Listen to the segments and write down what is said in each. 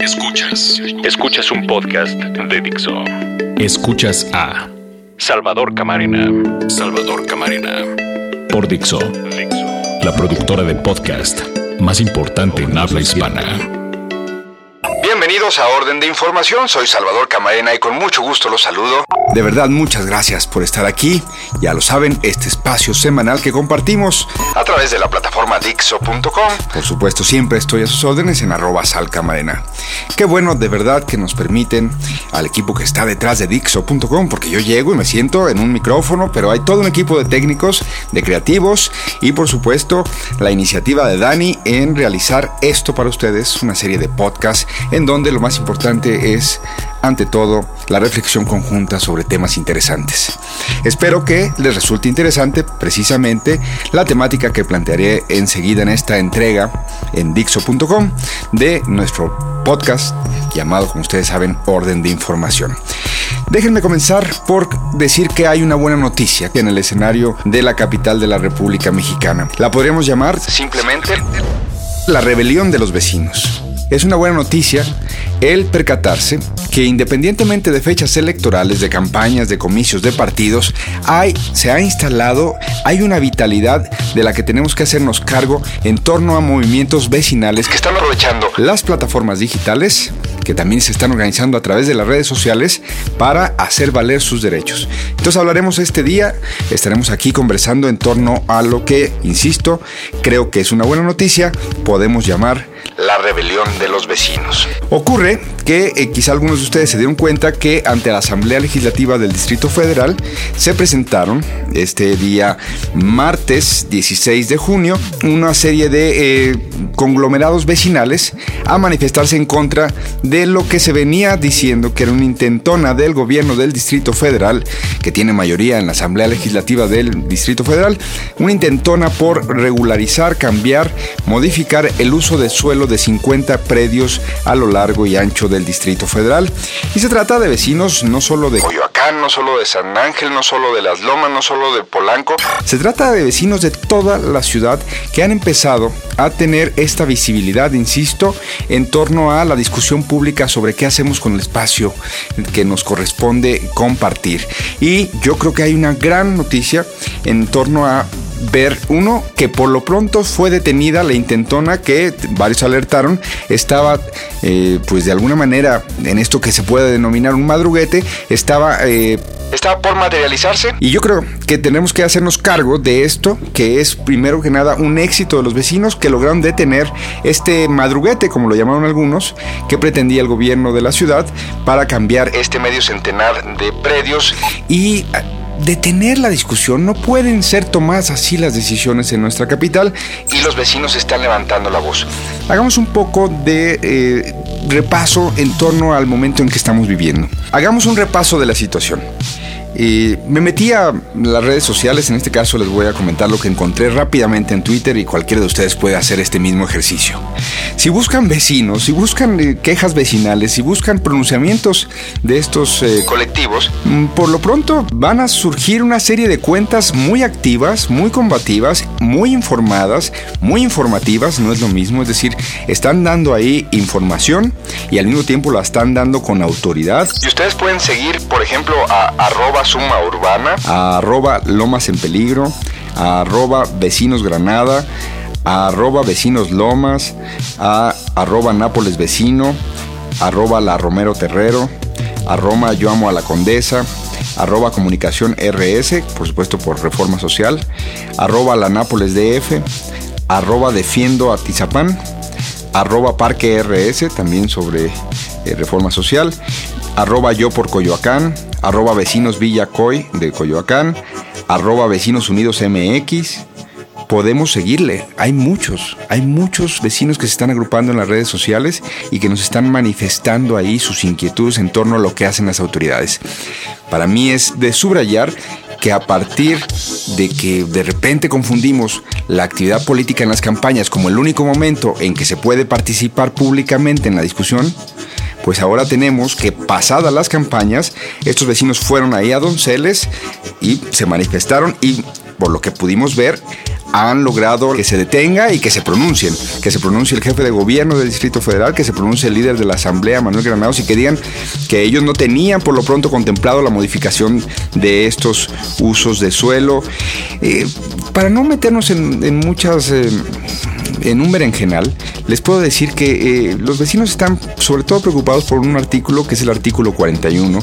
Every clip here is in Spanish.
Escuchas. Escuchas un podcast de Dixo. Escuchas a Salvador Camarena. Salvador Camarena. Por Dixo. La productora de podcast más importante en habla hispana. Bienvenidos a Orden de Información, soy Salvador Camarena y con mucho gusto los saludo. De verdad, muchas gracias por estar aquí. Ya lo saben, este espacio semanal que compartimos a través de la plataforma Dixo.com. Por supuesto, siempre estoy a sus órdenes en arroba salcamarena. Qué bueno, de verdad, que nos permiten al equipo que está detrás de Dixo.com, porque yo llego y me siento en un micrófono, pero hay todo un equipo de técnicos, de creativos y por supuesto la iniciativa de Dani en realizar esto para ustedes, una serie de podcasts en donde lo más importante es, ante todo, la reflexión conjunta sobre temas interesantes. Espero que les resulte interesante precisamente la temática que plantearé enseguida en esta entrega en Dixo.com de nuestro podcast llamado, como ustedes saben, Orden de Información. Déjenme comenzar por decir que hay una buena noticia en el escenario de la capital de la República Mexicana. La podríamos llamar simplemente la rebelión de los vecinos. Es una buena noticia el percatarse que independientemente de fechas electorales, de campañas, de comicios, de partidos, hay, se ha instalado, hay una vitalidad de la que tenemos que hacernos cargo en torno a movimientos vecinales que están aprovechando las plataformas digitales, que también se están organizando a través de las redes sociales para hacer valer sus derechos. Entonces hablaremos este día, estaremos aquí conversando en torno a lo que, insisto, creo que es una buena noticia, podemos llamar la rebelión de los vecinos. Ocurre que eh, quizá algunos de ustedes se dieron cuenta que ante la Asamblea Legislativa del Distrito Federal se presentaron este día martes 16 de junio una serie de eh, conglomerados vecinales a manifestarse en contra de lo que se venía diciendo que era una intentona del gobierno del Distrito Federal, que tiene mayoría en la Asamblea Legislativa del Distrito Federal, una intentona por regularizar, cambiar, modificar el uso de suelo de 50 predios a lo largo y ancho del Distrito Federal. Y se trata de vecinos no solo de Coyoacán, no solo de San Ángel, no solo de Las Lomas, no solo de Polanco. Se trata de vecinos de toda la ciudad que han empezado a tener esta visibilidad, insisto, en torno a la discusión pública sobre qué hacemos con el espacio que nos corresponde compartir. Y yo creo que hay una gran noticia en torno a ver, uno, que por lo pronto fue detenida la intentona que varios alertaron, estaba eh, pues de alguna manera en esto que se puede denominar un madruguete, estaba... Eh, estaba por materializarse. Y yo creo que tenemos que hacernos cargo de esto, que es primero que nada un éxito de los vecinos que lograron detener este madruguete, como lo llamaron algunos, que pretendía el gobierno de la ciudad para cambiar este medio centenar de predios y detener la discusión. No pueden ser tomadas así las decisiones en nuestra capital y los vecinos están levantando la voz. Hagamos un poco de eh, repaso en torno al momento en que estamos viviendo. Hagamos un repaso de la situación. Y me metí a las redes sociales, en este caso les voy a comentar lo que encontré rápidamente en Twitter y cualquiera de ustedes puede hacer este mismo ejercicio. Si buscan vecinos, si buscan eh, quejas vecinales, si buscan pronunciamientos de estos eh, colectivos, mm, por lo pronto van a surgir una serie de cuentas muy activas, muy combativas, muy informadas, muy informativas, no es lo mismo, es decir, están dando ahí información y al mismo tiempo la están dando con autoridad. Y ustedes pueden seguir, por ejemplo, a arroba suma urbana, arroba lomas en peligro, arroba vecinos granada, arroba vecinos lomas, a arroba nápoles vecino, arroba la romero terrero, arroba yo amo a la condesa, arroba comunicación RS, por supuesto por reforma social, arroba la nápoles DF, arroba defiendo a Tizapán, arroba parque RS, también sobre eh, reforma social, arroba yo por Coyoacán, arroba vecinos Villacoy de Coyoacán, arroba vecinos unidos MX. Podemos seguirle. Hay muchos, hay muchos vecinos que se están agrupando en las redes sociales y que nos están manifestando ahí sus inquietudes en torno a lo que hacen las autoridades. Para mí es de subrayar que a partir de que de repente confundimos la actividad política en las campañas como el único momento en que se puede participar públicamente en la discusión, pues ahora tenemos que pasadas las campañas, estos vecinos fueron ahí a Donceles y se manifestaron y por lo que pudimos ver, han logrado que se detenga y que se pronuncien, que se pronuncie el jefe de gobierno del Distrito Federal, que se pronuncie el líder de la Asamblea, Manuel Granados, y que digan que ellos no tenían por lo pronto contemplado la modificación de estos usos de suelo. Eh, para no meternos en, muchas... Eh, en un berenjenal, les puedo decir que eh, los vecinos están sobre todo preocupados por un artículo que es el artículo 41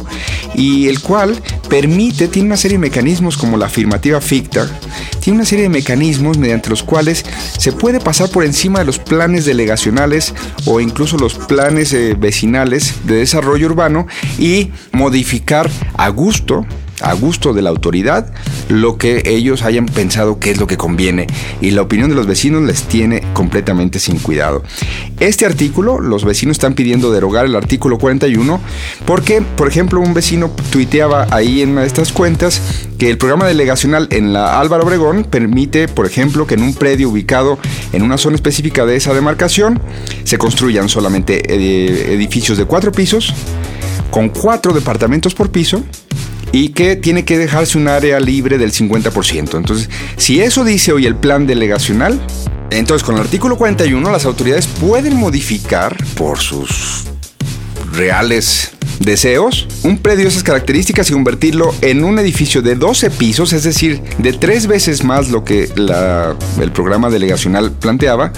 y el cual permite, tiene una serie de mecanismos como la afirmativa ficta, tiene una serie de mecanismos mediante los cuales se puede pasar por encima de los planes delegacionales o incluso los planes eh, vecinales de desarrollo urbano y modificar a gusto a gusto de la autoridad lo que ellos hayan pensado que es lo que conviene y la opinión de los vecinos les tiene completamente sin cuidado. Este artículo, los vecinos están pidiendo derogar el artículo 41 porque, por ejemplo, un vecino tuiteaba ahí en una de estas cuentas que el programa delegacional en la Álvaro Obregón permite, por ejemplo, que en un predio ubicado en una zona específica de esa demarcación se construyan solamente eh, edificios de cuatro pisos con cuatro departamentos por piso y que tiene que dejarse un área libre del 50%. Entonces, si eso dice hoy el plan delegacional, entonces con el artículo 41 las autoridades pueden modificar por sus reales deseos, un predio de esas características y convertirlo en un edificio de 12 pisos, es decir, de tres veces más lo que el programa delegacional planteaba,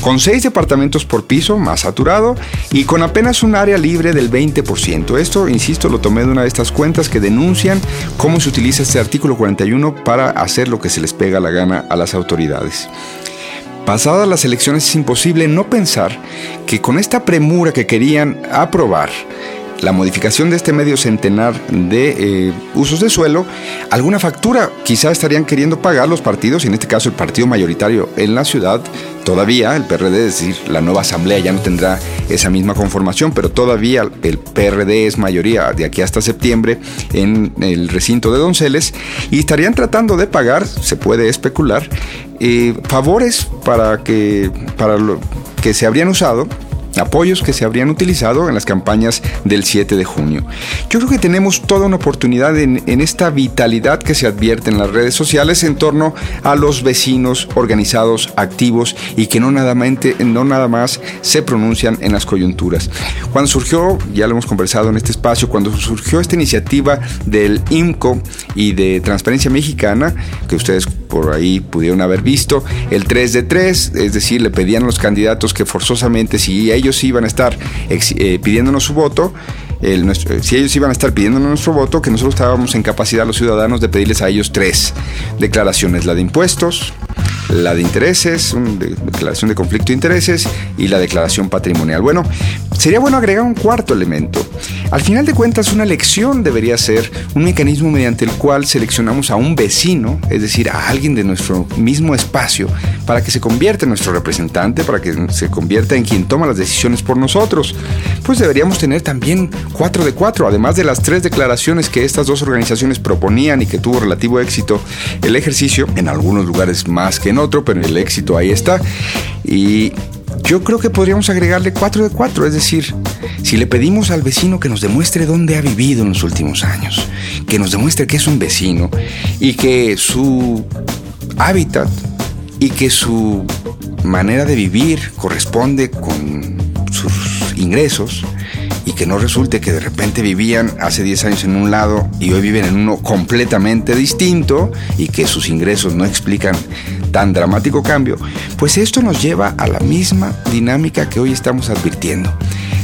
con seis departamentos por piso, más saturado, y con apenas un área libre del 20%. Esto, insisto, lo tomé de una de estas cuentas que denuncian cómo se utiliza este artículo 41 para hacer lo que se les pega la gana a las autoridades. Pasadas las elecciones es imposible no pensar que con esta premura que querían aprobar, la modificación de este medio centenar de eh, usos de suelo, alguna factura quizá estarían queriendo pagar los partidos, y en este caso el partido mayoritario en la ciudad, todavía el PRD, es decir, la nueva asamblea ya no tendrá esa misma conformación, pero todavía el PRD es mayoría de aquí hasta septiembre en el recinto de Donceles, y estarían tratando de pagar, se puede especular, eh, favores para que, para lo, que se habrían usado apoyos que se habrían utilizado en las campañas del 7 de junio. Yo creo que tenemos toda una oportunidad en, esta vitalidad que se advierte en las redes sociales en torno a los vecinos organizados, activos y que no nada, no nada más se pronuncian en las coyunturas. Cuando surgió, ya lo hemos conversado en este espacio, cuando surgió esta iniciativa del IMCO y de Transparencia Mexicana, que ustedes por ahí pudieron haber visto, el 3 de 3, es decir, le pedían a los candidatos que forzosamente si ellos iban a estar eh, pidiéndonos su voto, si ellos iban a estar pidiéndonos nuestro voto, que nosotros estábamos en capacidad los ciudadanos de pedirles a ellos tres declaraciones, la de impuestos, la de intereses, declaración de conflicto de intereses y la declaración patrimonial. Bueno, sería bueno agregar un cuarto elemento. Al final de cuentas, una elección debería ser un mecanismo mediante el cual seleccionamos a un vecino, es decir, a alguien de nuestro mismo espacio, para que se convierta en nuestro representante, para que se convierta en quien toma las decisiones por nosotros. Pues deberíamos tener también cuatro de cuatro, además de las tres declaraciones que estas dos organizaciones proponían y que tuvo relativo éxito el ejercicio, en algunos lugares más que en otro, pero el éxito ahí está. Y yo creo que podríamos agregarle 4 de 4, es decir, si le pedimos al vecino que nos demuestre dónde ha vivido en los últimos años, que nos demuestre que es un vecino y que su hábitat y que su manera de vivir corresponde con sus ingresos y que no resulte que de repente vivían hace 10 años en un lado y hoy viven en uno completamente distinto y que sus ingresos no explican tan dramático cambio, pues esto nos lleva a la misma dinámica que hoy estamos advirtiendo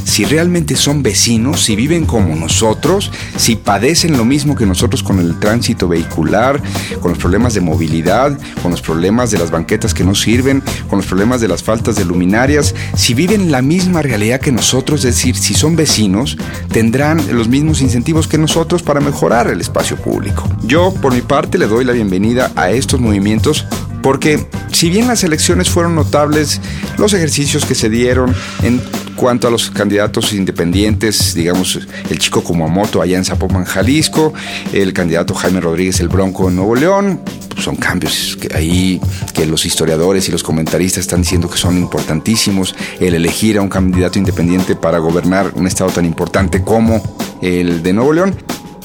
si realmente son vecinos, si viven como nosotros, si padecen lo mismo que nosotros con el tránsito vehicular, con los problemas de movilidad, con los problemas de las banquetas que no sirven, con los problemas de las faltas de luminarias, si viven la misma realidad que nosotros, es decir, si son vecinos, tendrán los mismos incentivos que nosotros para mejorar el espacio público. Yo, por mi parte, le doy la bienvenida a estos movimientos porque si bien las elecciones fueron notables, los ejercicios que se dieron en cuanto a los candidatos independientes, digamos, el chico Kumamoto allá en Zapopan, Jalisco, el candidato Jaime Rodríguez el Bronco en Nuevo León, pues son cambios que ahí que los historiadores y los comentaristas están diciendo que son importantísimos, el elegir a un candidato independiente para gobernar un estado tan importante como el de Nuevo León.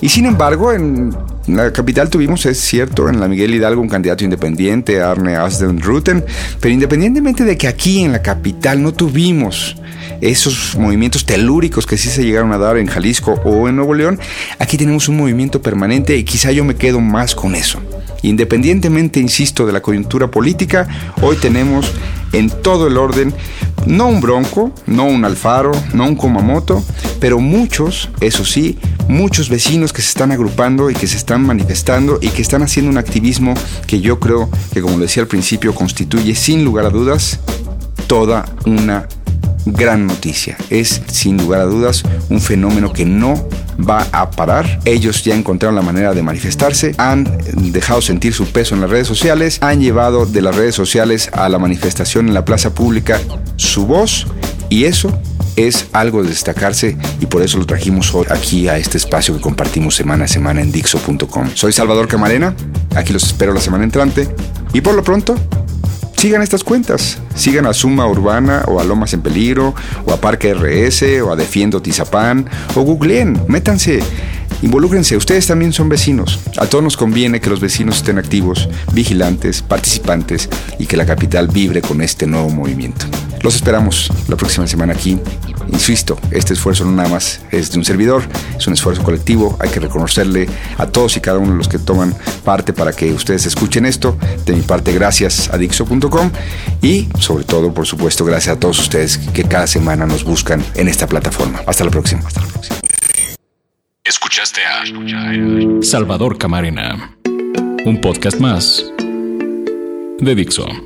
Y sin embargo, en En la capital tuvimos, es cierto, en la Miguel Hidalgo un candidato independiente, Arne Asden Ruten, pero independientemente de que aquí en la capital no tuvimos esos movimientos telúricos que sí se llegaron a dar en Jalisco o en Nuevo León, aquí tenemos un movimiento permanente y quizá yo me quedo más con eso. Independientemente, insisto, de la coyuntura política, hoy tenemos en todo el orden, no un Bronco, no un Alfaro, no un Kumamoto, pero muchos, eso sí, muchos vecinos que se están agrupando y que se están manifestando y que están haciendo un activismo que yo creo que, como decía al principio, constituye sin lugar a dudas toda una gran noticia. Es sin lugar a dudas un fenómeno que no va a parar. Ellos ya encontraron la manera de manifestarse, han dejado sentir su peso en las redes sociales, han llevado de las redes sociales a la manifestación en la plaza pública su voz y eso es algo de destacarse y por eso lo trajimos hoy aquí a este espacio que compartimos semana a semana en Dixo.com. Soy Salvador Camarena, aquí los espero la semana entrante y por lo pronto sigan estas cuentas. Sigan a Suma Urbana o a Lomas en Peligro o a Parque RS o a Defiendo Tizapán o googleen, métanse. Involúcrense, ustedes también son vecinos. A todos nos conviene que los vecinos estén activos, vigilantes, participantes y que la capital vibre con este nuevo movimiento. Los esperamos la próxima semana aquí. Insisto, este esfuerzo no nada más es de un servidor, es un esfuerzo colectivo. Hay que reconocerle a todos y cada uno de los que toman parte para que ustedes escuchen esto. De mi parte, gracias a Dixo.com y sobre todo, por supuesto, gracias a todos ustedes que cada semana nos buscan en esta plataforma. Hasta la próxima. Hasta la próxima. A Salvador Camarena, un podcast más de Dixo.